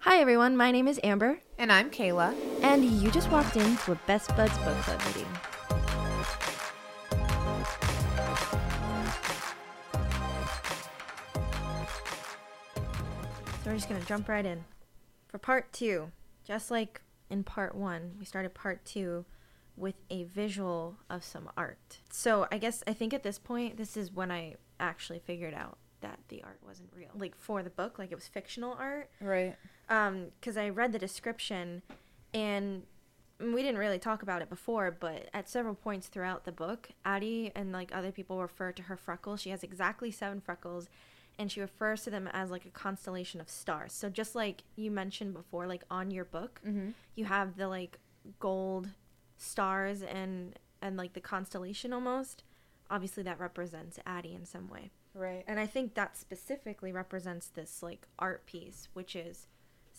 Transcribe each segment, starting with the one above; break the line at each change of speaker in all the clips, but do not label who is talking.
Hi everyone, my name is Amber,
And I'm Kayla.
and you just walked into a Best Buds Book Club meeting. So we're just gonna jump right in. For part two, just like in part one, we started part two with a visual of some art. So I guess I think at this point, this is when I actually figured out that the art wasn't real. Like for the book, like it was fictional art
Right.
Um because i read the description and we didn't really talk about it before but at several points throughout the book addie and like other people refer to her freckles she has exactly seven freckles and she refers to them as like a constellation of stars so just like you mentioned before like on your book
Mm-hmm.
you have the like gold stars and and like the constellation almost obviously that represents addie in some way
Right.
and I think that specifically represents this like art piece, which is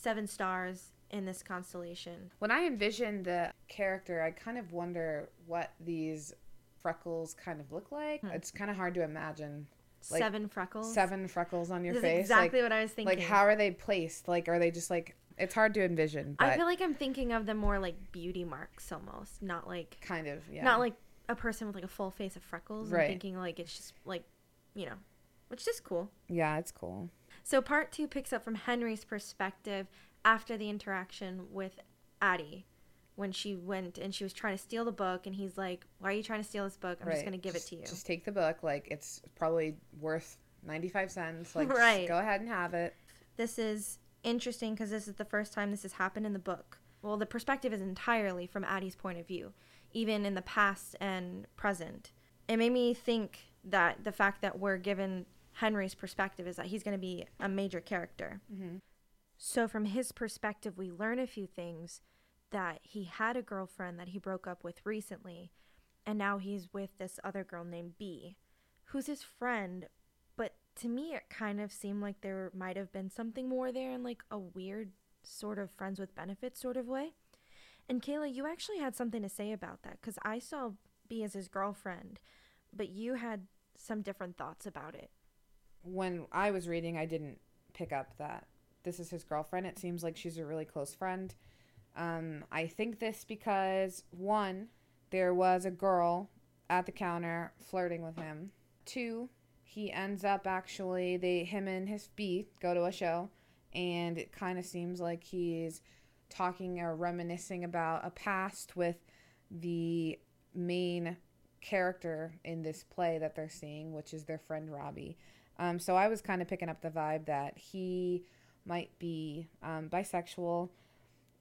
seven stars in this constellation.
When I envision the character, I kind of wonder what these freckles kind of look like.
Hmm.
It's kind of hard to imagine Like,
seven freckles.
seven freckles on your
This is
face.
exactly
like,
what I was thinking.
like how are they placed? Like are they just like it's hard to envision, but
I feel like I'm thinking of them more like beauty marks almost, not like
kind of yeah.
not like a person with like a full face of freckles.
Right.
I'm thinking like it's just like, you know, which is cool.
yeah, it's cool.
So part two picks up from Henry's perspective after the interaction with Addie. When she went and she was trying to steal the book, and he's like, "Why are you trying to steal this book? I'm just going to give
Just-
it to you."
Just take the book. Like it's probably worth ninety five cents. Like just
Right.
go ahead and have it.
this is interesting because this is the first time this has happened in the book. Well, the perspective is entirely from Addie's point of view, even in the past and present. It made me think that the fact that we're given Henry's perspective is that he's going to be a major character.
Mm-hmm.
So, from his perspective, we learn a few things that he had a girlfriend that he broke up with recently, and now he's with this other girl named Bea, who's his friend. But to me, it kind of seemed like there might have been something more there in like a weird sort of friends with benefits sort of way. And Kayla, you actually had something to say about that because I saw Bea as his girlfriend, but you had some different thoughts about it.
When I was reading, I didn't pick up that this is his girlfriend. It seems like she's a really close friend. Um, I think this because one, there was a girl at the counter flirting with him. Two, he ends up actually they him and his Bea go to a show, and it kind of seems like he's talking or reminiscing about a past with the main character in this play that they're seeing, which is their friend Robbie. Um, so I was kind of picking up the vibe that he might be um, bisexual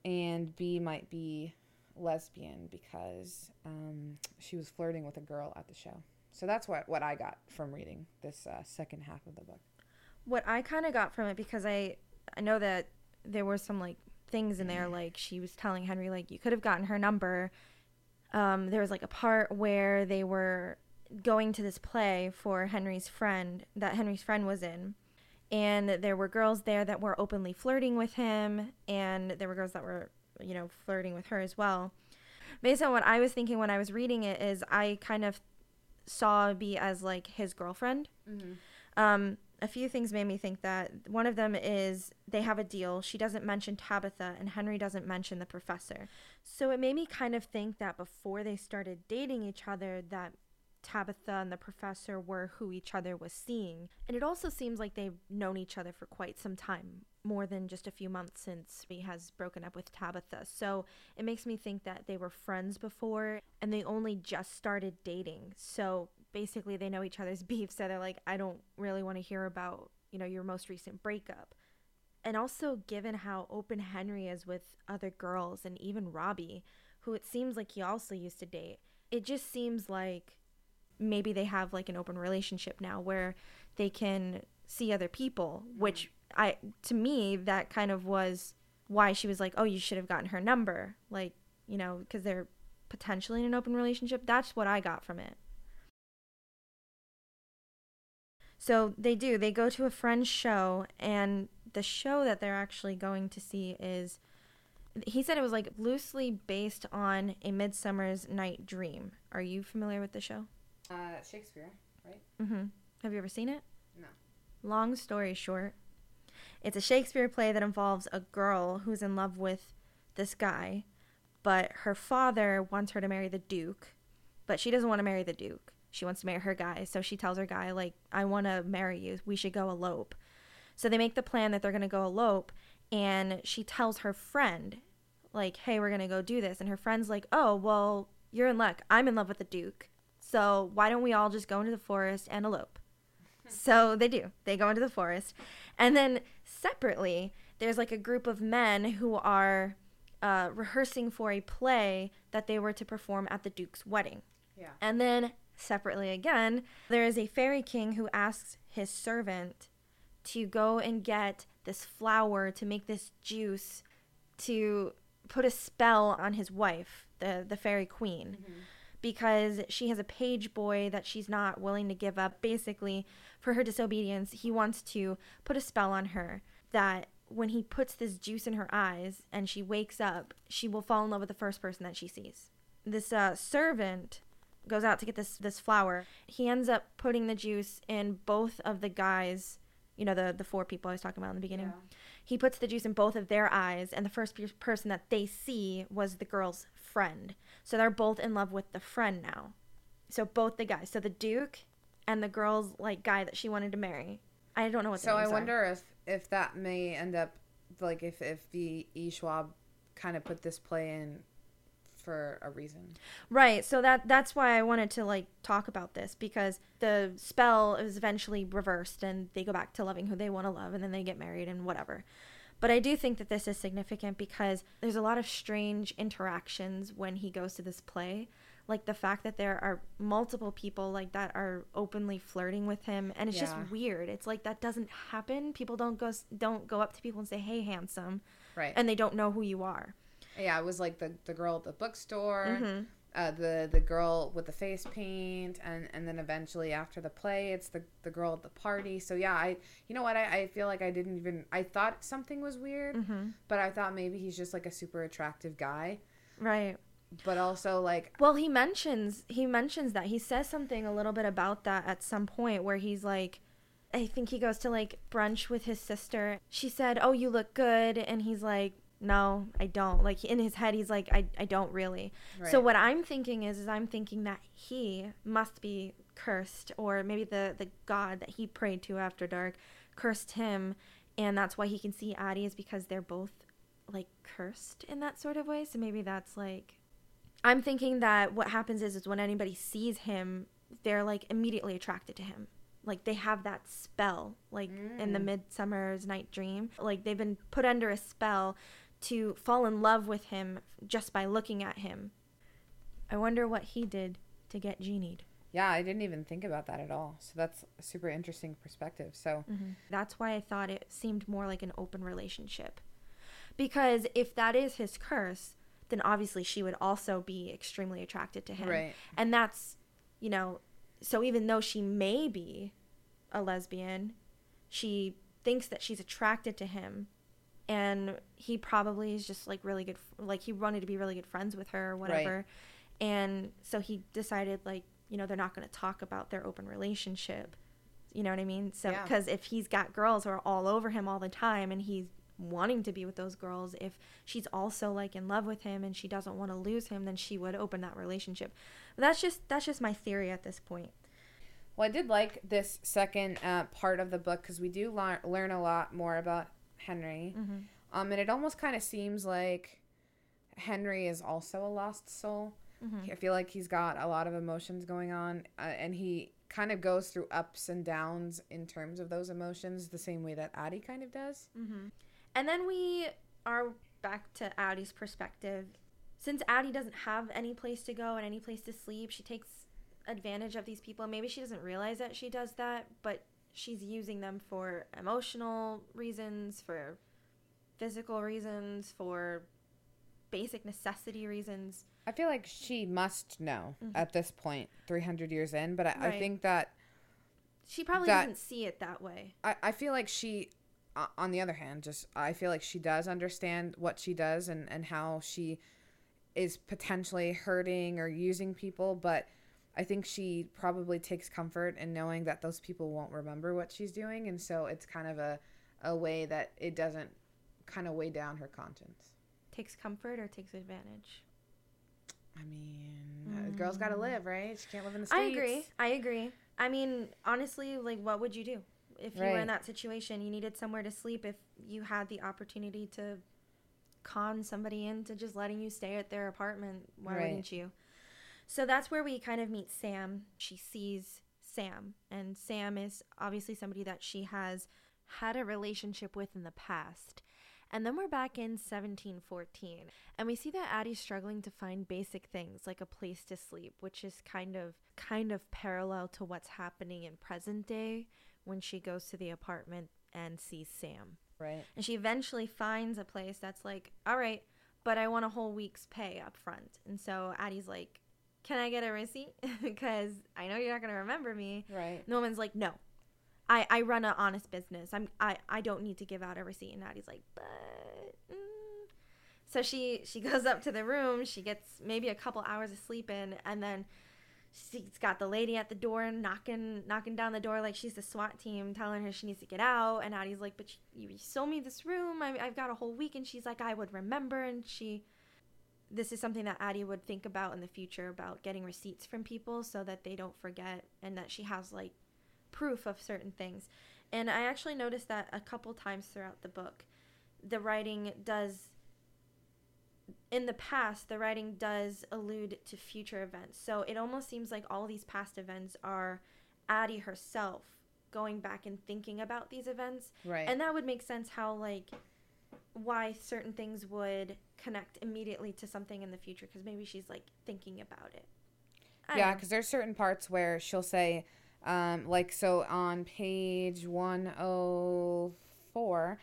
and Bea might be lesbian because um, she was flirting with a girl at the show. So that's what, what I got from reading this uh, second half of the book.
what I kind of got from it because I I know that there were some like things in there like she was telling Henry like you could have gotten her number. Um, there was like a part where they were going to this play for Henry's friend that Henry's friend was in. And there were girls there that were openly flirting with him, and there were girls that were, you know, flirting with her as well. Based on what I was thinking when I was reading it, is I kind of saw Bea as like his girlfriend. Um, a few things made me think that. One of them is they have a deal. She doesn't mention Tabitha, and Henry doesn't mention the professor. So it made me kind of think that before they started dating each other, that Tabitha and the professor were who each other was seeing. And it also seems like they've known each other for quite some time, more than just a few months since he has broken up with Tabitha. So it makes me think that they were friends before and they only just started dating. So basically they know each other's beef, so they're like, I don't really want to hear about, you know, your most recent breakup. And also given how open Henry is with other girls and even Robbie, who it seems like he also used to date, it just seems like maybe they have like an open relationship now where they can see other people mm-hmm. which i to me that kind of was why she was like oh you should have gotten her number like you know because they're potentially in an open relationship. That's what i got from it. So they do. They go to a friend's show and the show that they're actually going to see is he said it was like loosely based on a midsummer's night dream. Are you familiar with the show
Uh, Shakespeare, right?
Mm-hmm. Have you ever seen it?
No.
Long story short, It's a Shakespeare play that involves a girl who's in love with this guy, but her father wants her to marry the Duke, but she doesn't want to marry the Duke. She wants to marry her guy. So she tells her guy, like, I want to marry you. We should go elope. So they make the plan that they're going to go elope. And she tells her friend, like, hey, we're going to go do this. And her friend's like, oh, well, you're in luck. I'm in love with the Duke. So why don't we all just go into the forest and elope? so they do. They go into the forest. And then separately, there's like a group of men who are uh, rehearsing for a play that they were to perform at the Duke's wedding.
Yeah.
And then separately again, there is a fairy king who asks his servant to go and get this flower to make this juice to put a spell on his wife, the the fairy queen. Because she has a page boy that she's not willing to give up. Basically, for her disobedience, he wants to put a spell on her that when he puts this juice in her eyes and she wakes up, she will fall in love with the first person that she sees. This uh, servant goes out to get this this flower. He ends up putting the juice in both of the guys, you know, the the four people I was talking about in the beginning. He puts the juice in both of their eyes, and the first pe- person that they see was the girl's friend. So they're both in love with the friend now. So both the guys, so the duke and the girl's like guy that she wanted to marry. I don't know what.
So I
names are.
wonder if if that may end up like if if the E Schwab kind of put this play in for a reason.
Right. So that that's why I wanted to like talk about this because the spell is eventually reversed and they go back to loving who they want to love and then they get married and whatever. But I do think that this is significant because there's a lot of strange interactions when he goes to this play. Like the fact that there are multiple people like that are openly flirting with him and it's
Yeah.
just weird. It's like that doesn't happen. People don't go don't go up to people and say, "Hey, handsome,"
Right.
and they don't know who you are.
yeah, it was like the the girl at the bookstore,
Mhm.
Uh, the the girl with the face paint, and and then eventually after the play, it's the the girl at the party. So yeah, I you know what I, I feel like I didn't even I thought something was weird,
Mhm.
but I thought maybe he's just like a super attractive guy,
Right.
but also like
Well, he mentions he mentions that he says something a little bit about that at some point where he's like I think he goes to like brunch with his sister. She said, "Oh, you look good." And he's like, "No, I don't." Like in his head he's like, "I I don't really." So what I'm thinking is is I'm thinking that he must be cursed or maybe the the god that he prayed to after dark cursed him and that's why he can see Addie is because they're both like cursed in that sort of way. So maybe that's like I'm thinking that what happens is is when anybody sees him, they're like immediately attracted to him. Like they have that spell, like in the
Mm.
Midsummer's Night Dream. Like they've been put under a spell to fall in love with him just by looking at him. I wonder what he did to get genied.
yeah, I didn't even think about that at all. So that's a super interesting perspective. So mm-hmm.
That's why I thought it seemed more like an open relationship. Because if that is his curse, then obviously she would also be extremely attracted to him.
Right.
And that's, you know, so even though she may be a lesbian, she thinks that she's attracted to him. And he probably is just like really good, like he wanted to be really good friends with her or whatever. right. And so he decided, like, you know, they're not going to talk about their open relationship. You know what I mean? So,
Yeah.
because if he's got girls who are all over him all the time and he's wanting to be with those girls, if she's also like in love with him and she doesn't want to lose him, then she would open that relationship. But that's just that's just my theory at this point.
Well, I did like this second uh, part of the book because we do lear- learn a lot more about Henry. Um, and it almost kind of seems like Henry is also a lost soul. I feel like he's got a lot of emotions going on, uh, and he kind of goes through ups and downs in terms of those emotions, the same way that Addie kind of does.
And then we are back to Addie's perspective. Since Addie doesn't have any place to go and any place to sleep, she takes advantage of these people. Maybe she doesn't realize that she does that, but she's using them for emotional reasons, for physical reasons, for basic necessity reasons.
I feel like she must know at this point, 300 years in, but I, I
Mm-hmm.
Think that
She probably
That-
doesn't see it that way.
I, I feel like she uh, on the other hand just i feel like she does understand what she does and, and how she is potentially hurting or using people but i think she probably takes comfort in knowing that those people won't remember what she's doing and so it's kind of a a way that it doesn't kind of weigh down her conscience.
Takes comfort or takes advantage.
I mean, a girl's got to live, right? She can't live in the streets.
I agree. I agree. I mean, honestly, like, what would you do if you were in that situation? You needed somewhere to sleep. If you had the opportunity to con somebody into just letting you stay at their apartment, why
Right.
wouldn't you? So that's where we kind of meet Sam. She sees Sam, and Sam is obviously somebody that she has had a relationship with in the past. And then we're back in 1714, and we see that Addie's struggling to find basic things like a place to sleep, which is kind of kind of parallel to what's happening in present day when she goes to the apartment and sees Sam.
Right.
And she eventually finds a place that's like, all right, but I want a whole week's pay up front. And so Addie's like, can I get a receipt? Because I know you're not going to remember me.
Right.
And the woman's like, no. I, I run an honest business. I'm I, I don't need to give out a receipt. And Addie's like, but mm. so she she goes up to the room. She gets maybe a couple hours of sleep in, and then she's got the lady at the door knocking knocking down the door like she's the SWAT team, telling her she needs to get out. And Addie's like, but you, you sold me this room. I, I've got a whole week. And she's like, I would remember. And she this is something that Addie would think about in the future about getting receipts from people so that they don't forget and that she has like proof of certain things. And I actually noticed that a couple times throughout the book. The writing does in the past, the writing does allude to future events. So it almost seems like all these past events are Addie herself going back and thinking about these events.
Right.
And that would make sense how like why certain things would connect immediately to something in the future because maybe she's like thinking about it. I
yeah, because there's certain parts where she'll say, um, like, so on page 104,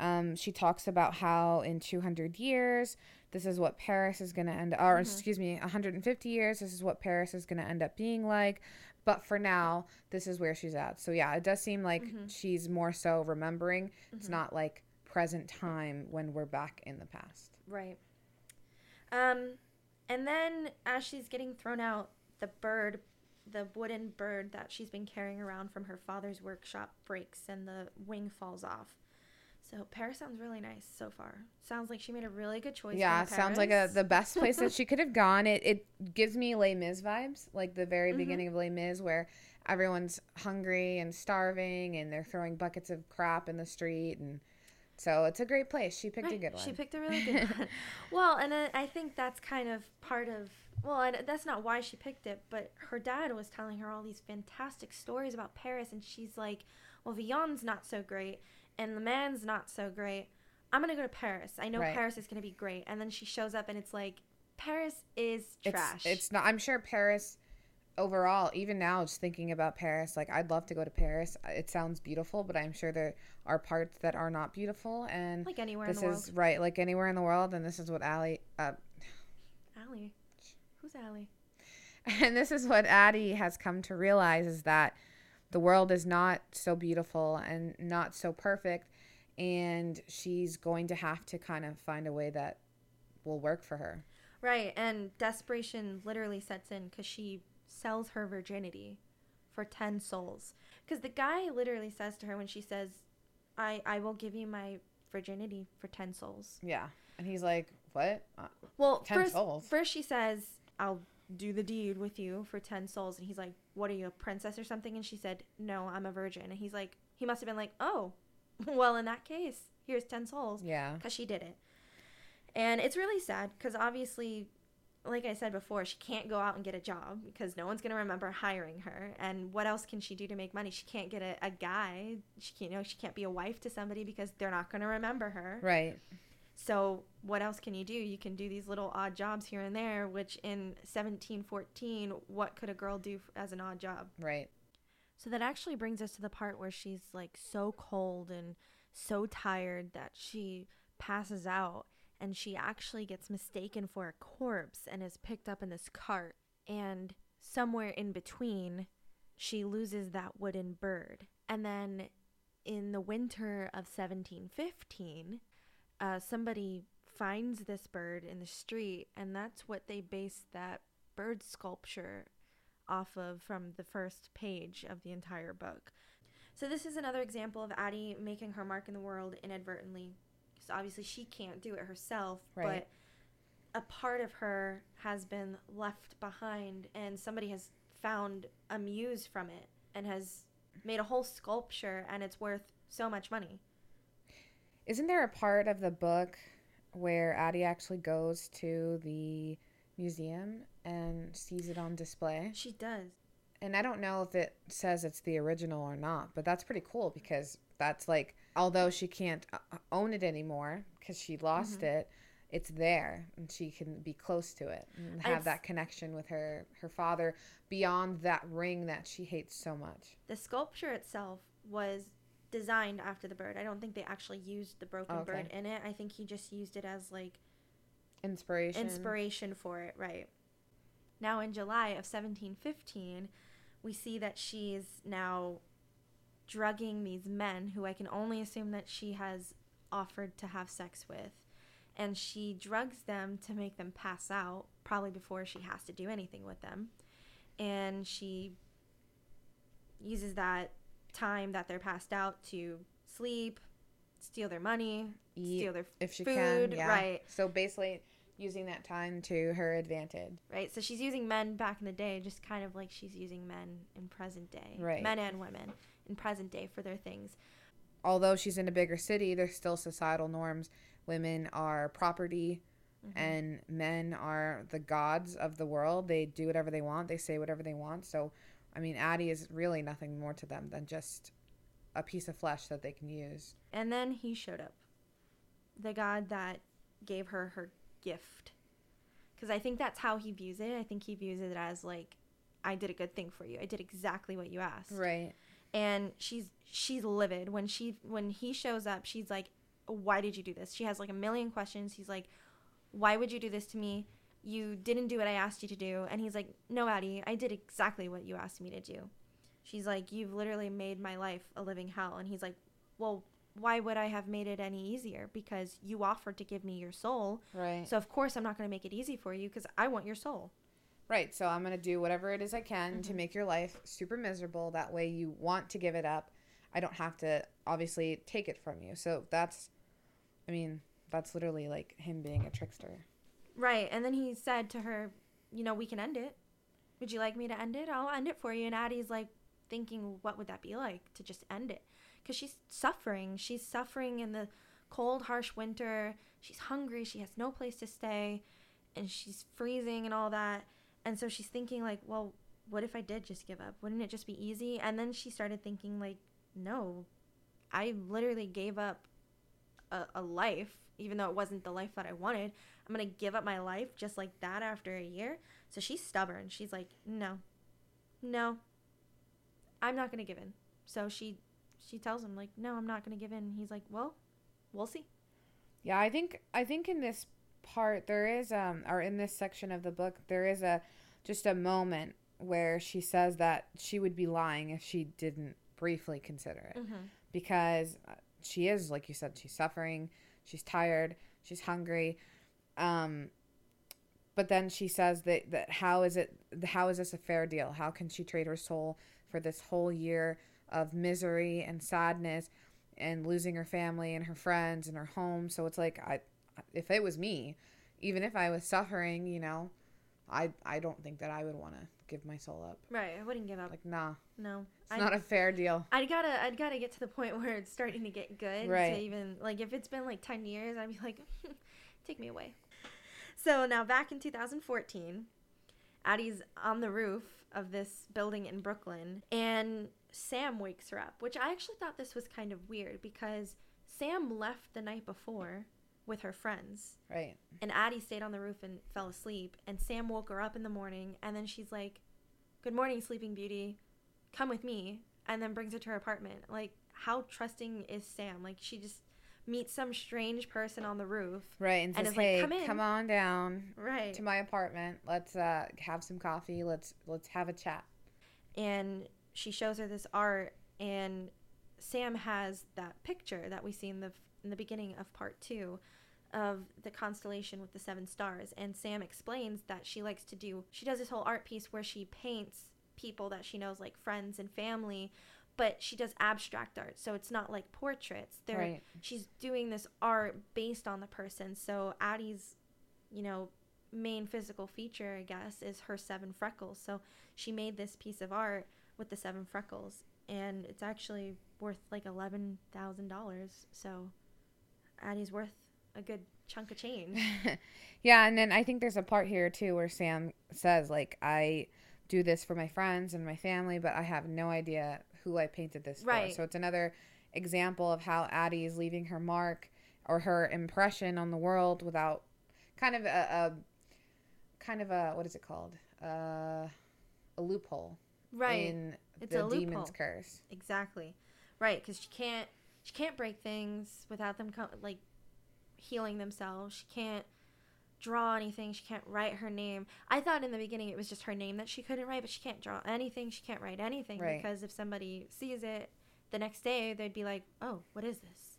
um, she talks about how in 200 years, this is what Paris is going to end, or excuse me, 150 years, this is what Paris is going to end up being like. But for now, this is where she's at. So yeah, it does seem like she's more so remembering. It's not like present time when we're back in the past.
Right. Um, and then as she's getting thrown out, the bird, the wooden bird that she's been carrying around from her father's workshop breaks and the wing falls off. So Paris sounds really nice so far. Sounds like she made a really good choice.
Yeah, sounds like a the best place that she could have gone. It it gives me Les Mis vibes, like the very
Mhm.
beginning of Les Mis, where everyone's hungry and starving, and they're throwing buckets of crap in the street, and so it's a great place. She picked a good one.
She picked a really good one. well, and uh, I think that's kind of part of. Well, and that's not why she picked it, but her dad was telling her all these fantastic stories about Paris, and she's like, "Well, Villon's not so great, and Le Mans not so great. I'm gonna go to Paris. I know
Right.
Paris is gonna be great." And then she shows up, and it's like, Paris is
it's,
trash.
It's not. I'm sure Paris. Overall, even now, just thinking about Paris, like I'd love to go to Paris. It sounds beautiful, but I'm sure there are parts that are not beautiful, and
like anywhere
this
in the world.
is right, like anywhere in the world. And this is what Allie, uh,
Allie, who's Allie?
And this is what Addie has come to realize is that the world is not so beautiful and not so perfect. And she's going to have to kind of find a way that will work for her.
Right, and desperation literally sets in because she sells her virginity for 10 souls. Because the guy literally says to her when she says, I, I will give you my virginity for 10 souls.
Yeah. And he's like, What? Uh,
Well,
10
first,
souls?
first she says, I'll do the deed with you for 10 souls. And he's like, What are you, a princess or something? And she said, No, I'm a virgin. And he's like, He must have been like, Oh, well, in that case, here's 10 souls
yeah.
because she did it. And it's really sad because obviously, like I said before, she can't go out and get a job because no one's going to remember hiring her. And what else can she do to make money? She can't get a, a guy. She can't, you know, she can't be a wife to somebody because they're not going to remember her.
Right.
So what else can you do? You can do these little odd jobs here and there, which in 1714, what could a girl do as an odd job?
Right.
So that actually brings us to the part where she's like so cold and so tired that she passes out and she actually gets mistaken for a corpse and is picked up in this cart. And somewhere in between, she loses that wooden bird. And then in the winter of 1715, uh, somebody finds this bird in the street, and that's what they base that bird sculpture off of from the first page of the entire book. So this is another example of Addie making her mark in the world inadvertently. So obviously she can't do it herself,
Right.
but a part of her has been left behind and somebody has found a muse from it and has made a whole sculpture and it's worth so much money.
Isn't there a part of the book where Addie actually goes to the museum and sees it on display?
She does.
And I don't know if it says it's the original or not, but that's pretty cool because that's like, although she can't uh, own it anymore because she lost
Mhm.
it, it's there and she can be close to it and have
It's-
that connection with her her father beyond that ring that she hates so much.
The sculpture itself was designed after the bird. I don't think they actually used the broken
Okay.
bird in it. I think he just used it as like
Inspiration.
inspiration for it, right? Now, in July of 1715, we see that she's now drugging these men who I can only assume that she has offered to have sex with. And she drugs them to make them pass out, probably before she has to do anything with them. And she uses that time that they're passed out to sleep, steal their money,
Eat
steal their
if she
food,
can, yeah.
right.
So basically using that time to her advantage.
right? So she's using men back in the day, just kind of like she's using men in present day,
Right.
Men and women in present day for their things.
although she's in a bigger city, there's still societal norms. Women are property
Mhm.
and men are the gods of the world. They do whatever they want, they say whatever they want. So, I mean, Addie is really nothing more to them than just a piece of flesh that they can use.
And then he showed up, the god that gave her her gift, because I think that's how he views it. I think he views it as like, I did a good thing for you. I did exactly what you asked.
Right.
and she's she's livid when she when he shows up she's like why did you do this she has like a million questions he's like why would you do this to me you didn't do what i asked you to do and he's like no addie i did exactly what you asked me to do she's like you've literally made my life a living hell and he's like well why would i have made it any easier because you offered to give me your soul
Right.
so of course i'm not going to make it easy for you because i want your soul
Right. So I'm going to do whatever it is I can to
Mhm.
make your life super miserable. That way you want to give it up. I don't have to obviously take it from you. So that's, I mean, that's literally like him being a trickster.
Right. And then he said to her, you know, we can end it. Would you like me to end it? I'll end it for you. And Addie's like thinking, what would that be like to just end it? Because she's suffering. She's suffering in the cold, harsh winter. She's hungry. She has no place to stay. And she's freezing and all that. And so she's thinking, like, well, what if I did just give up? Wouldn't it just be easy? And then she started thinking, like, no, I literally gave up a, a life, even though it wasn't the life that I wanted. I'm gonna give up my life just like that after a year. So she's stubborn. She's like, no, no, I'm not gonna give in. So she she tells him like, no, I'm not gonna give in. He's like, well, we'll see.
Yeah, I think I think in this part there is um or in this section of the book there is a just a moment where she says that she would be lying if she didn't briefly consider it
Mm-hmm.
because uh, she is like you said she's suffering, she's tired, she's hungry. Um but then she says that that how is it how is this a fair deal? How can she trade her soul for this whole year of misery and sadness and losing her family and her friends and her home? So it's like I if it was me, even if I was suffering, you know, I I don't think that I would want to give my soul up.
Right. I wouldn't give up.
Like nah,
no.
it's
I,
not a fair deal.
I'd gotta I'd gotta get to the point where it's starting to get good
Right.
to even like if it's been like ten years, I'd be like, take me away. So now back in 2014, Addie's on the roof of this building in Brooklyn, and Sam wakes her up, which I actually thought this was kind of weird because Sam left the night before with her friends,
Right.
and Addie stayed on the roof and fell asleep, and Sam woke her up in the morning, and then she's like, "Good morning, Sleeping Beauty, come with me," and then brings her to her apartment. Like, how trusting is Sam? Like, she just meets some strange person on the roof,
Right. And
And
says,
it's like, "Come in."
come on down
right?
to my apartment. Let's uh have some coffee. Let's let's have a chat."
and she shows her this art and Sam has that picture that we see in the in the beginning of part 2 of the constellation with the seven stars and Sam explains that she likes to do she does this whole art piece where she paints people that she knows like friends and family but she does abstract art, so it's not like portraits. They're
Right.
she's doing this art based on the person. So Addie's, you know, main physical feature, I guess, is her seven freckles. So she made this piece of art with the seven freckles, and it's actually worth like eleven thousand dollars. So Addie's worth a good chunk of change.
yeah, and then I think there's a part here too where Sam says like I do this for my friends and my family, but I have no idea who I painted this
Right.
for. So it's another example of how Addie is leaving her mark or her impression on the world without kind of a, a kind of a what is it called? Uh, a loophole
right.
in
It's
the
a
demon's curse.
Exactly. Right, because she can't she can't break things without them co- like healing themselves. She can't draw anything. She can't write her name. I thought in the beginning it was just her name that she couldn't write, but she can't draw anything. She can't write anything
Right.
because if somebody sees it the next day, they'd be like, "Oh, what is this?"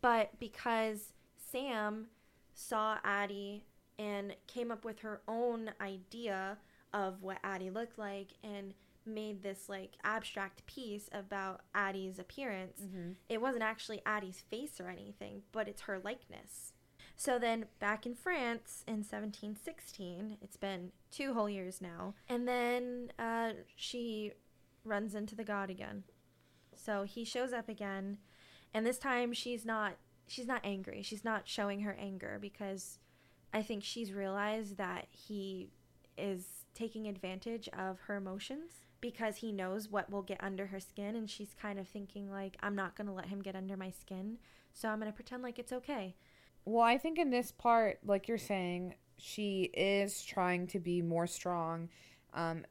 But because Sam saw Addie and came up with her own idea of what Addie looked like and made this like abstract piece about Addie's appearance.
Mm-hmm.
It wasn't actually Addie's face or anything, but it's her likeness. So then back in France in 1716, it's been two whole years now, and then uh, she runs into the god again. So he shows up again, and this time she's not she's not angry. She's not showing her anger because I think she's realized that he is taking advantage of her emotions because he knows what will get under her skin and she's kind of thinking like I'm not going to let him get under my skin. So I'm going to pretend like it's okay.
Well, I think in this part, like you're saying, she is trying to be more strong um,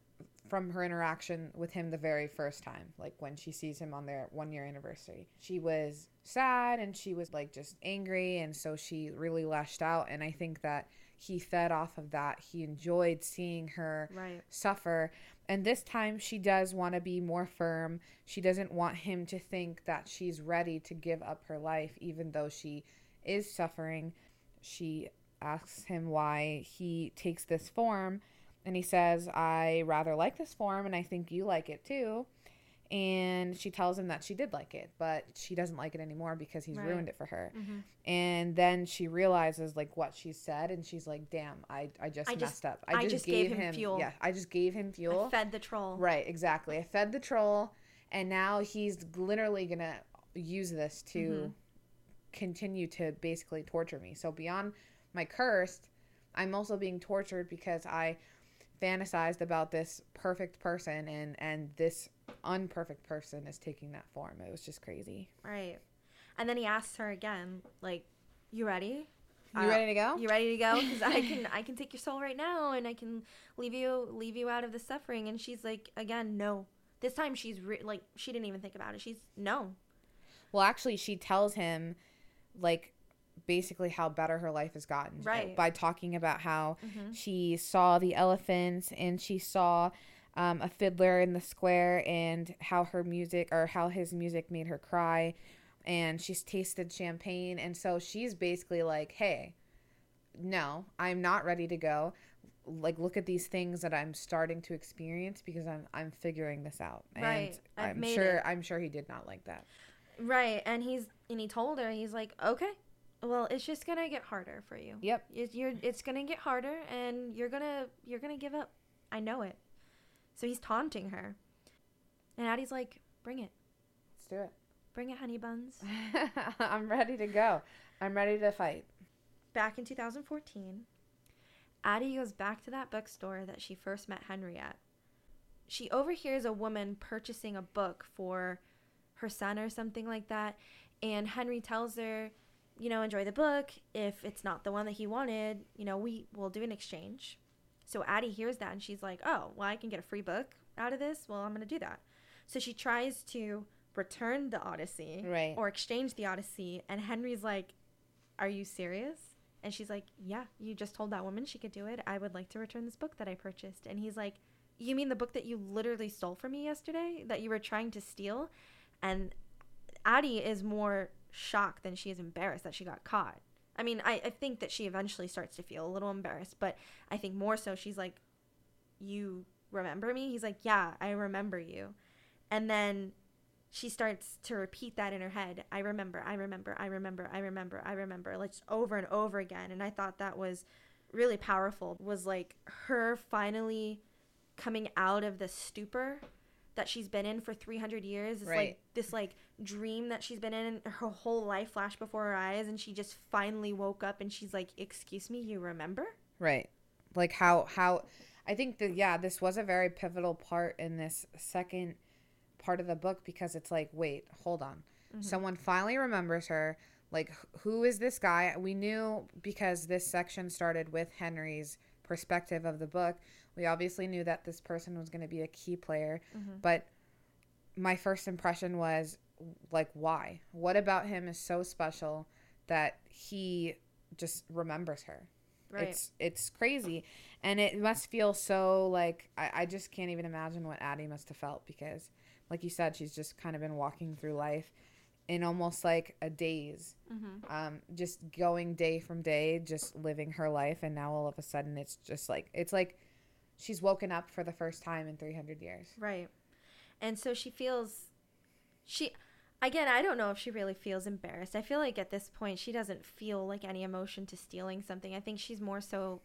from her interaction with him the very first time, like when she sees him on their one year anniversary. She was sad and she was like just angry, and so she really lashed out. And I think that he fed off of that. He enjoyed seeing her
Right.
suffer. And this time she does want to be more firm. She doesn't want him to think that she's ready to give up her life, even though she is suffering. She asks him why he takes this form. And he says, I rather like this form, and I think you like it too. And she tells him that she did like it, but she doesn't like it anymore because he's
Right.
ruined it for her.
Mhm.
And then she realizes like what she said, and she's like, "Damn, I, I just
I
messed
just-
up.
I just gave him fuel.
Yeah, I just gave him fuel.
I fed the troll.
Right, exactly. I fed the troll, and now he's literally gonna use this to
Mhm.
continue to basically torture me. So beyond my cursed, I'm also being tortured because I fantasized about this perfect person, and and this unperfect person is taking that form. It was just crazy.
Right. And then he asks her again, like, "You ready?
You
Uh,
ready to go?
You ready to go? Because I can, I can take your soul right now, and I can leave you, leave you out of the suffering." And she's like, "Again, no." This time she's re- like, she didn't even think about it. She's no.
Well, actually, she tells him, like, basically how better her life has gotten.
Right.
By talking about how
Mhm.
she saw the elephants and she saw um, a fiddler in the square and how her music or how his music made her cry. And she's tasted champagne. And so she's basically like, hey, no, I'm not ready to go. Like, look at these things that I'm starting to experience because I'm I'm figuring this out.
Right.
And
I've
I'm sure
it.
I'm sure he did not like that.
Right. And he's, and he told her, he's like, "Okay, well, it's just gonna get harder for you.
Yep.
It- you're, it's gonna get harder, and you're gonna, you're gonna give up. I know it." So he's taunting her, and Addie's like, "Bring it,
Let's do it.
bring it, honey buns."
I'm ready to go. I'm ready to fight.
back in 2014, Addie goes back to that bookstore that she first met Henry at. She overhears a woman purchasing a book for her son or something like that, and Henry tells her, you know, enjoy the book. If it's not the one that he wanted, you know, we will do an exchange. So Addie hears that and she's like, oh, well, I can get a free book out of this. Well, I'm going to do that. So she tries to return the Odyssey
Right.
or exchange the Odyssey, and Henry's like, are you serious? And she's like, Yeah, you just told that woman she could do it. I would like to return this book that I purchased. And he's like, You mean the book that you literally stole from me yesterday? That you were trying to steal? And Addie is more shocked than she is embarrassed that she got caught. I mean, I, I think that she eventually starts to feel a little embarrassed, but I think more so she's like, You remember me? He's like, Yeah, I remember you. And then she starts to repeat that in her head. I remember, I remember, I remember, I remember, I remember, like over and over again. And I thought that was really powerful. Was like her finally coming out of the stupor that she's been in for 300 years. It's
Right.
like this like dream that she's been in her whole life flashed before her eyes and she just finally woke up and she's like, "Excuse me, you remember?"
Right. Like how how I think that yeah, this was a very pivotal part in this second part of the book because it's like, wait, hold on. Mm-hmm. Someone finally remembers her. Like who is this guy? We knew because this section started with Henry's perspective of the book. We obviously knew that this person was going to be a key player, mm-hmm. but my first impression was like why? What about him is so special that he just remembers her?
Right.
It's it's crazy, and it must feel so like I, I just can't even imagine what Addie must have felt because, like you said, she's just kind of been walking through life in almost like a daze,
mm-hmm.
um, just going day from day, just living her life, and now all of a sudden it's just like it's like she's woken up for the first time in three hundred years.
Right. And so she feels she again, I don't know if she really feels embarrassed. I feel like at this point she doesn't feel like any emotion to stealing something. I think she's more so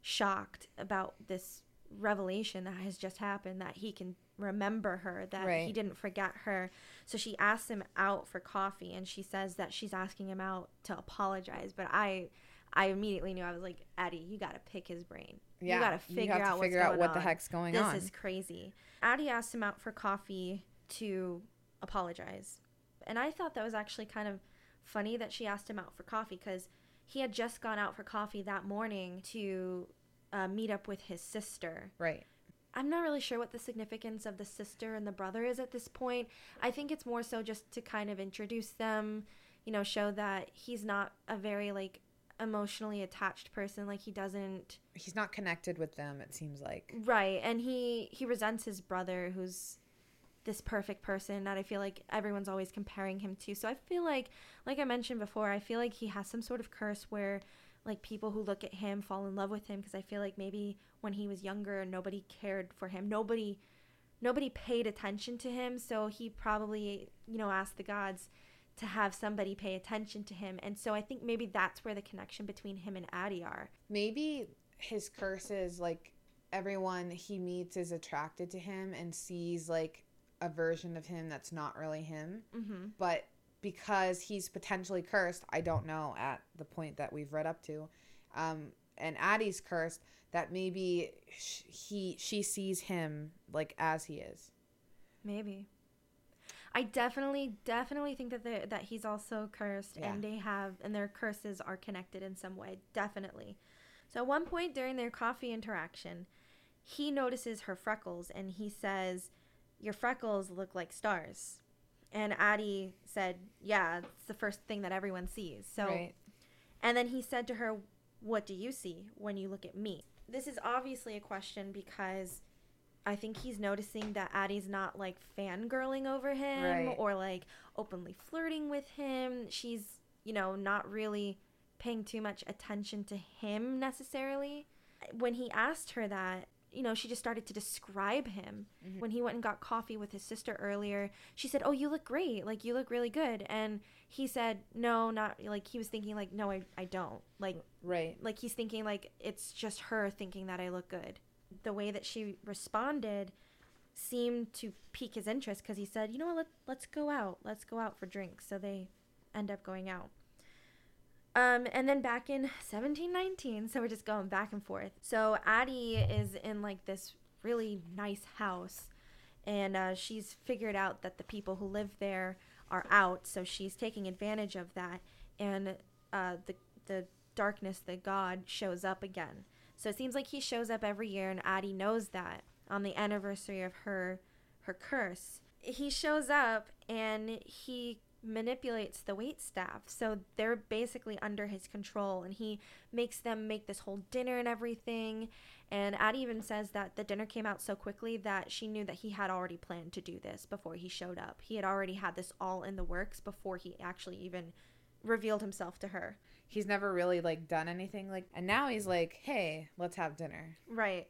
shocked about this revelation that has just happened that he can remember her that he didn't forget her so she asks him out for coffee and she says that she's asking him out to apologize but i i immediately knew i was like addie you gotta pick his brain
Yeah,
you gotta figure
to
out
figure
what's
out what the
on.
heck's going
this
on.
is crazy addie asked him out for coffee to apologize and i thought that was actually kind of funny that she asked him out for coffee because he had just gone out for coffee that morning to uh, meet up with his sister
right.
I'm not really sure what the significance of the sister and the brother is at this point. I think it's more so just to kind of introduce them, you know, show that he's not a very like emotionally attached person like he doesn't
He's not connected with them. It seems like.
right and he he resents his brother who's this perfect person that I feel like everyone's always comparing him to. So I feel like like I mentioned before, I feel like he has some sort of curse where like people who look at him fall in love with him because I feel like maybe when he was younger nobody cared for him. Nobody nobody paid attention to him, so he probably, you know, asked the gods to have somebody pay attention to him. And so I think maybe that's where the connection between him and Addie are.
maybe his curse is like everyone he meets is attracted to him and sees like a version of him that's not really him
Mhm.
but because he's potentially cursed i don't know at the point that we've read up to um and addie's cursed that maybe sh- he she sees him like as he is
Maybe. I definitely, definitely think that they, that he's also cursed,
Yeah.
and they have, and their curses are connected in some way. Definitely. So at one point during their coffee interaction, he notices her freckles, and he says, "Your freckles look like stars." And Addie said, "Yeah, it's the first thing that everyone sees." So
right
and then he said to her, What do you see when you look at me? This is obviously a question because I think he's noticing that Addie's not like fangirling over him
Right.
or like openly flirting with him. She's, you know, not really paying too much attention to him necessarily. When he asked her that, you know, she just started to describe him.
Mhm.
When he went and got coffee with his sister earlier, she said, "Oh, you look great. Like you look really good." And he said, "No, not like he was thinking like, "No, I I don't." Like
right
like he's thinking like it's just her thinking that I look good. The way that she responded seemed to pique his interest because he said, "You know what? Let, let's go out. Let's go out for drinks." So they end up going out. Um, and then back in 1719, so we're just going back and forth. So Addie is in like this really nice house, and uh, she's figured out that the people who live there are out, so she's taking advantage of that. And uh, the the darkness, the god, shows up again. So it seems like he shows up every year, and Addie knows that on the anniversary of her her curse. He shows up and he manipulates the wait staff. So they're basically under his control and he makes them make this whole dinner and everything. And Addie even says that the dinner came out so quickly that she knew that he had already planned to do this before he showed up. He had already had this all in the works before he actually even revealed himself to her.
he's never really like done anything like and now he's like hey let's have dinner
Right.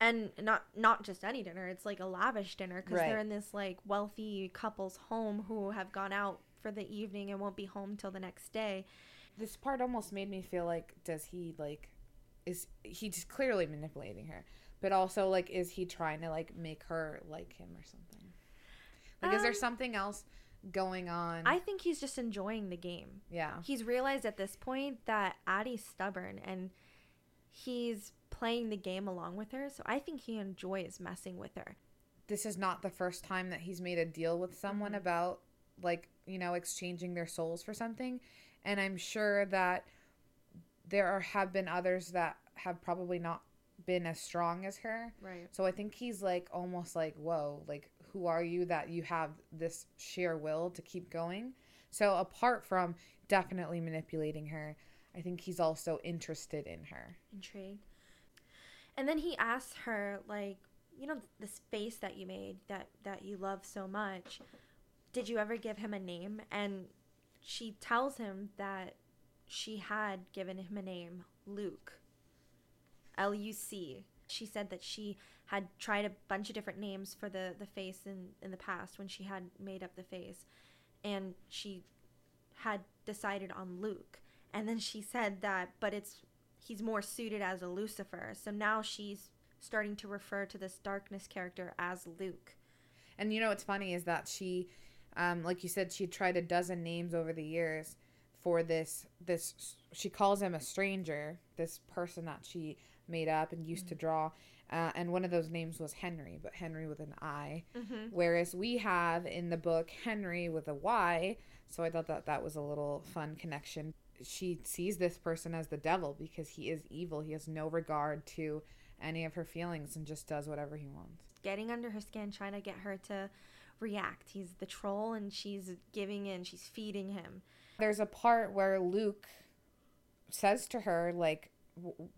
And not not just any dinner it's like a lavish dinner because
Right.
they're in this like wealthy couple's home who have gone out for the evening and won't be home till the next day
This part almost made me feel like does he like is he's clearly manipulating her, but also like is he trying to like make her like him or something? Like is there
Um,
something else going on?
i think he's just enjoying the game
yeah.
he's realized at this point that addie's stubborn and he's playing the game along with her so i think he enjoys messing with her
This is not the first time that he's made a deal with someone
Mhm.
about like, you know, exchanging their souls for something. And I'm sure that there are, have been others that have probably not been as strong as her.
right
So I think he's like almost like, whoa, like who are you that you have this sheer will to keep going? So apart from definitely manipulating her, I think he's also interested in her.
intrigued. And then he asks her, like, you know, this face that you made that that you love so much. Did you ever give him a name? And she tells him that she had given him a name, Luc. L U C. She said that she had tried a bunch of different names for the the face in in the past when she had made up the face, and she had decided on Luc. And then she said that, but it's he's more suited as a Lucifer. So now she's starting to refer to this darkness character as Luc.
And you know what's funny is that she, um, like you said, she tried a dozen names over the years for this. This she calls him a stranger. This person that she made up and used to draw, uh, and one of those names was Henry, but Henry with an I.
Mm-hmm.
Whereas we have in the book Henry with a Y. So I thought that that was a little fun connection. She sees this person as the devil because he is evil. He has no regard to any of her feelings and just does whatever he wants.
Getting under her skin, trying to get her to react. He's the troll, and she's giving in. She's feeding him.
There's a part where Luc says to her like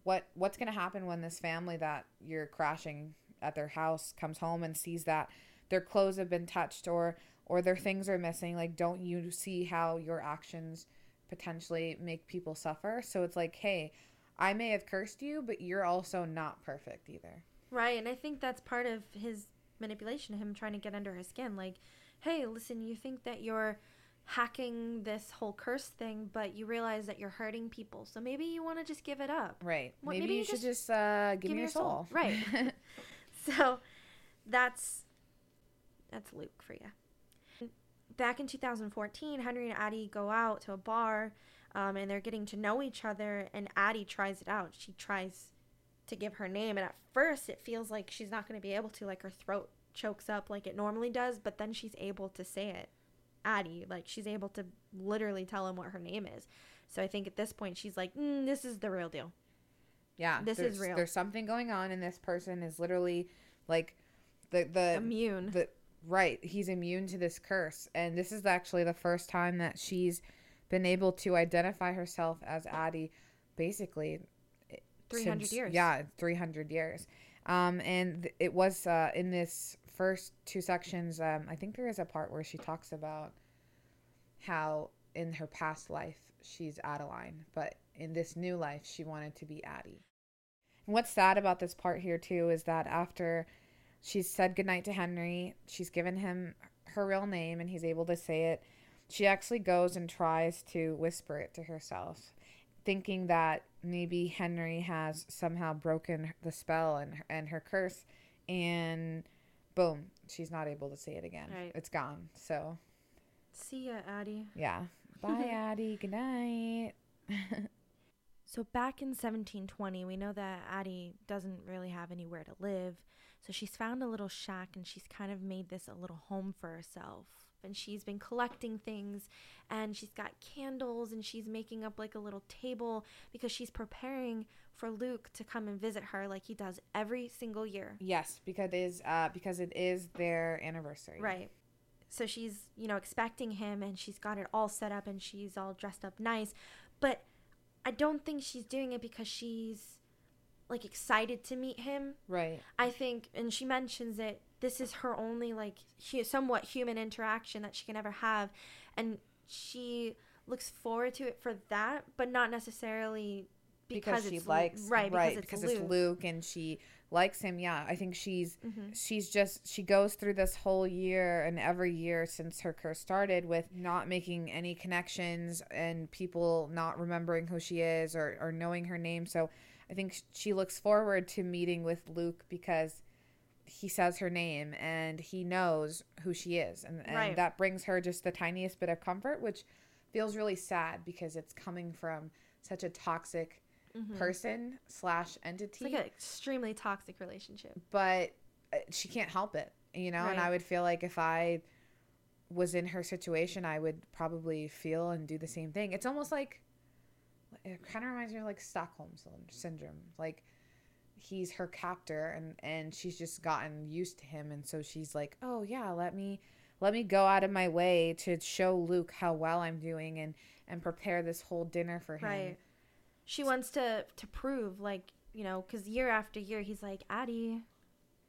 what what's going to happen when this family that you're crashing at their house comes home and sees that their clothes have been touched or or their things are missing like don't you see how your actions potentially make people suffer so it's like hey I may have cursed you but you're also not perfect either
Right, and I think that's part of his manipulation, him trying to get under her skin. Like, hey, listen, you think that you're hacking this whole curse thing, but you realize that you're hurting people. So maybe you want to just give it up.
right
Well,
maybe,
maybe
you
you
should
just
just, uh, give, me your soul,
Right. So that's that's Luc for you. Back in 2014, Henry and Addie go out to a bar, um, and they're getting to know each other. And Addie tries it out. She tries to give her name, and at first it feels like she's not going to be able to. Like her throat chokes up like it normally does, but then she's able to say it. Addie, like she's able to literally tell him what her name is. So I think at this point she's like, mm, "This is the real deal."
Yeah,
This is real.
There's something going on, and this person is literally like the the
Immune.
the right. He's immune to this curse, and this is actually the first time that she's been able to identify herself as Addie, basically. eh,
300
since-
years.
Yeah, three hundred years. Um, and th- it was uh, in this first two sections. Um, I think there is a part where she talks about how in her past life she's Adeline, but in this new life she wanted to be Addie. And what's sad about this part here too is that after she's said goodnight to Henry, she's given him her real name and he's able to say it. She actually goes and tries to whisper it to herself, thinking that maybe Henry has somehow broken the spell and and her curse and boom, she's not able to say it again.
Right.
It's gone. So,
See ya, Addie.
yeah. Bye, Addie. Good night.
So back in 1720, we know that Addie doesn't really have anywhere to live. So she's found a little shack and she's kind of made this a little home for herself. And she's been collecting things and she's got candles and she's making up like a little table because she's preparing for Luc to come and visit her like he does every single year.
Yes, because it is uh because it is their anniversary.
Right. So she's, you know, expecting him and she's got it all set up and she's all dressed up nice. But I don't think she's doing it because she's like excited to meet him.
Right.
I think, and she mentions it, this is her only like hu- somewhat human interaction that she can ever have. And she looks forward to it for that, but not necessarily because,
she
it's
likes
right because, it's,
because
Luc.
it's Luc and she likes him. Yeah, I think she's
Mhm.
she's just she goes through this whole year and every year since her curse started with not making any connections and people not remembering who she is or or knowing her name. So I think she looks forward to meeting with Luc because he says her name and he knows who she is and, and
Right.
that brings her just the tiniest bit of comfort which feels really sad because it's coming from such a toxic
Mhm.
person slash
It's
entity
like an extremely toxic relationship.
but uh, she can't help it you know and i would feel like if i was in her situation i would probably feel and do the same thing it's almost like it kind of reminds me of like stockholm syndrome like he's her captor and and she's just gotten used to him and so she's like oh yeah let me let me go out of my way to show luc how well i'm doing and and prepare this whole dinner for him
Right. She wants to to prove like, you know, cuz year after year he's like, "Addie,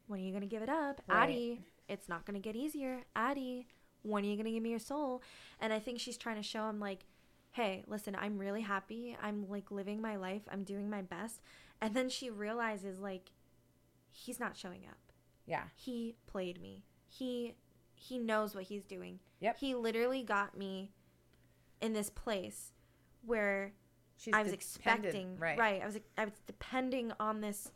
when are you going to give it up?
Right.
Addie, it's not going to get easier. Addie, when are you going to give me your soul?" And I think she's trying to show him like, "Hey, listen, I'm really happy. I'm like living my life. I'm doing my best." And then she realizes like he's not showing up.
yeah
He played me. He he knows what he's doing.
Yep.
He literally got me in this place where
she's
I was
dependent,
expecting
right
right. I was I was depending on this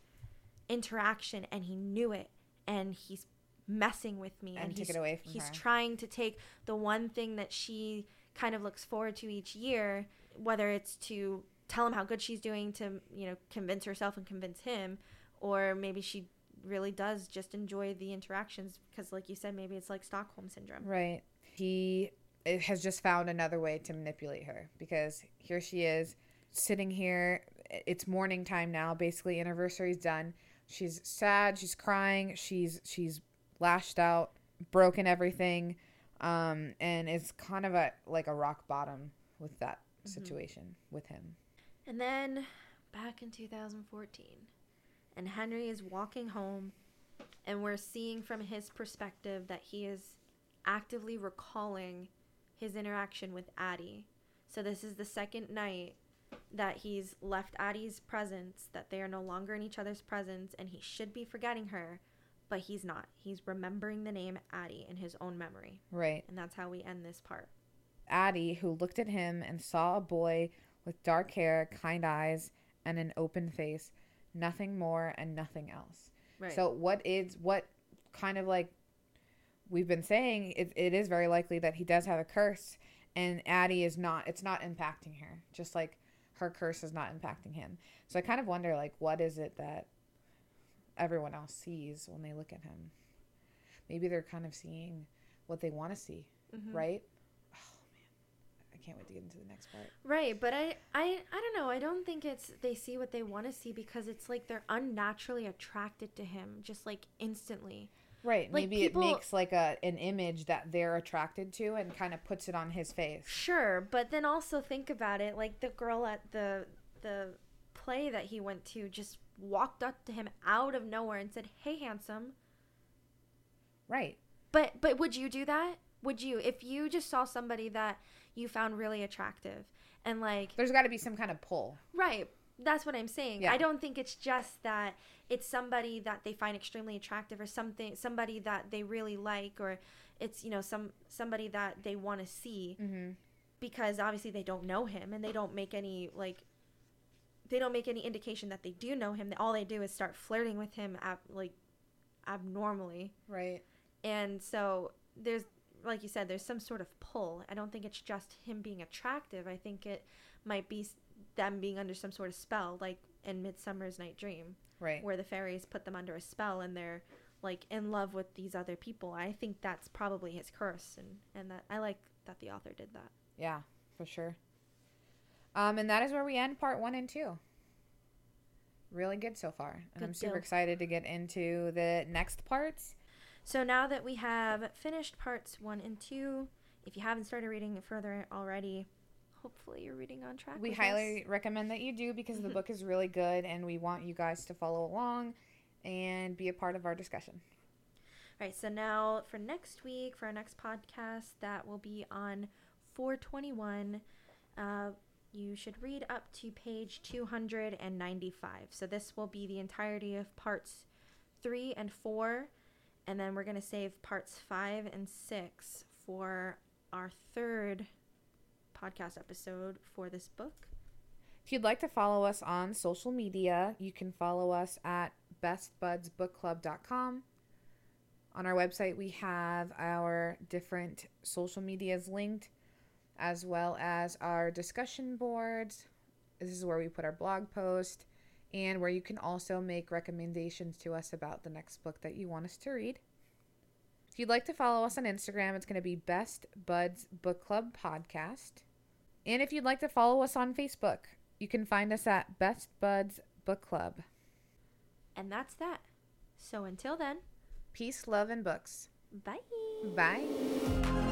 interaction and he knew it and he's messing with me
And
and, he's
it away from
he's
her.
trying to take the one thing that she kind of looks forward to each year whether it's to tell him how good she's doing to you know convince herself and convince him or maybe she really does just enjoy the interactions because like you said maybe it's like Stockholm syndrome
Right. He has just found another way to manipulate her because here she is sitting here. It's morning time now. Basically, anniversary's done. She's sad. She's crying. She's she's lashed out, broken everything, um, and it's kind of a like a rock bottom with that
Mhm.
situation with him.
And then back in 2014, and Henry is walking home, and we're seeing from his perspective that he is actively recalling his interaction with Addie. So this is the second night that he's left Addie's presence, that they are no longer in each other's presence, and he should be forgetting her, but he's not. He's remembering the name Addie in his own memory.
Right.
And that's how we end this part.
Addie, who looked at him and saw a boy with dark hair, kind eyes, and an open face, nothing more and nothing else.
Right.
So, what is what kind of like we've been saying? It, it is very likely that he does have a curse, and Addie is not. It's not impacting her, just like her curse is not impacting him. So, I kind of wonder, like, what is it that everyone else sees when they look at him? Maybe they're kind of seeing what they want to see,
Mhm.
right? Oh man, I can't wait to get into the next part.
Right, but I, I, I don't know. I don't think it's they see what they want to see because it's like they're unnaturally attracted to him, just like instantly.
Right.
Like,
Maybe
people-
it makes like a an image that they're attracted to and kind of puts it on his face.
Sure, but then also think about it. Like the girl at the the play that he went to just walked up to him out of nowhere and said, "Hey, handsome."
Right.
But but would you do that? Would you if you just saw somebody that you found really attractive and like
There's got to be some kind of pull.
Right. That's what I'm saying.
Yeah.
I don't think it's just that it's somebody that they find extremely attractive or something somebody that they really like or it's, you know, some somebody that they want to see
Mm-hmm.
because obviously they don't know him and they don't make any like they don't make any indication that they do know him. All they do is start flirting with him ab- like abnormally.
Right.
And so there's like you said there's some sort of pull. I don't think it's just him being attractive. I think it might be them being under some sort of spell like in Midsummer's Night Dream
Right.
where the fairies put them under a spell and they're like in love with these other people. I think that's probably his curse and and that I like that the author did that.
Yeah, for sure. Um, and that is where we end part one and two. Really good so far, and I'm super
deal.
excited to get into the next parts.
So now that we have finished parts 1 and 2, if you haven't started reading further already, hopefully you're reading on track.
We highly
us.
recommend that you do because the book is really good, and we want you guys to follow along and be a part of our discussion.
Right, so now for next week, for our next podcast, that will be on 421. Uh, you should read up to page 295. So this will be the entirety of parts three and four. And then we're going to save parts five and six for our third podcast episode for this book.
If you'd like to follow us on social media, you can follow us at bestbudsbookclub.com. On our website, we have our different social medias linked, as well as our discussion boards. This is where we put our blog post and where you can also make recommendations to us about the next book that you want us to read. If you'd like to follow us on Instagram, it's going to be Best Buds Book Club Podcast. And if you'd like to follow us on Facebook, you can find us at Best Buds Book Club.
And that's that. So until then,
Peace, love, and books.
bye.
Bye.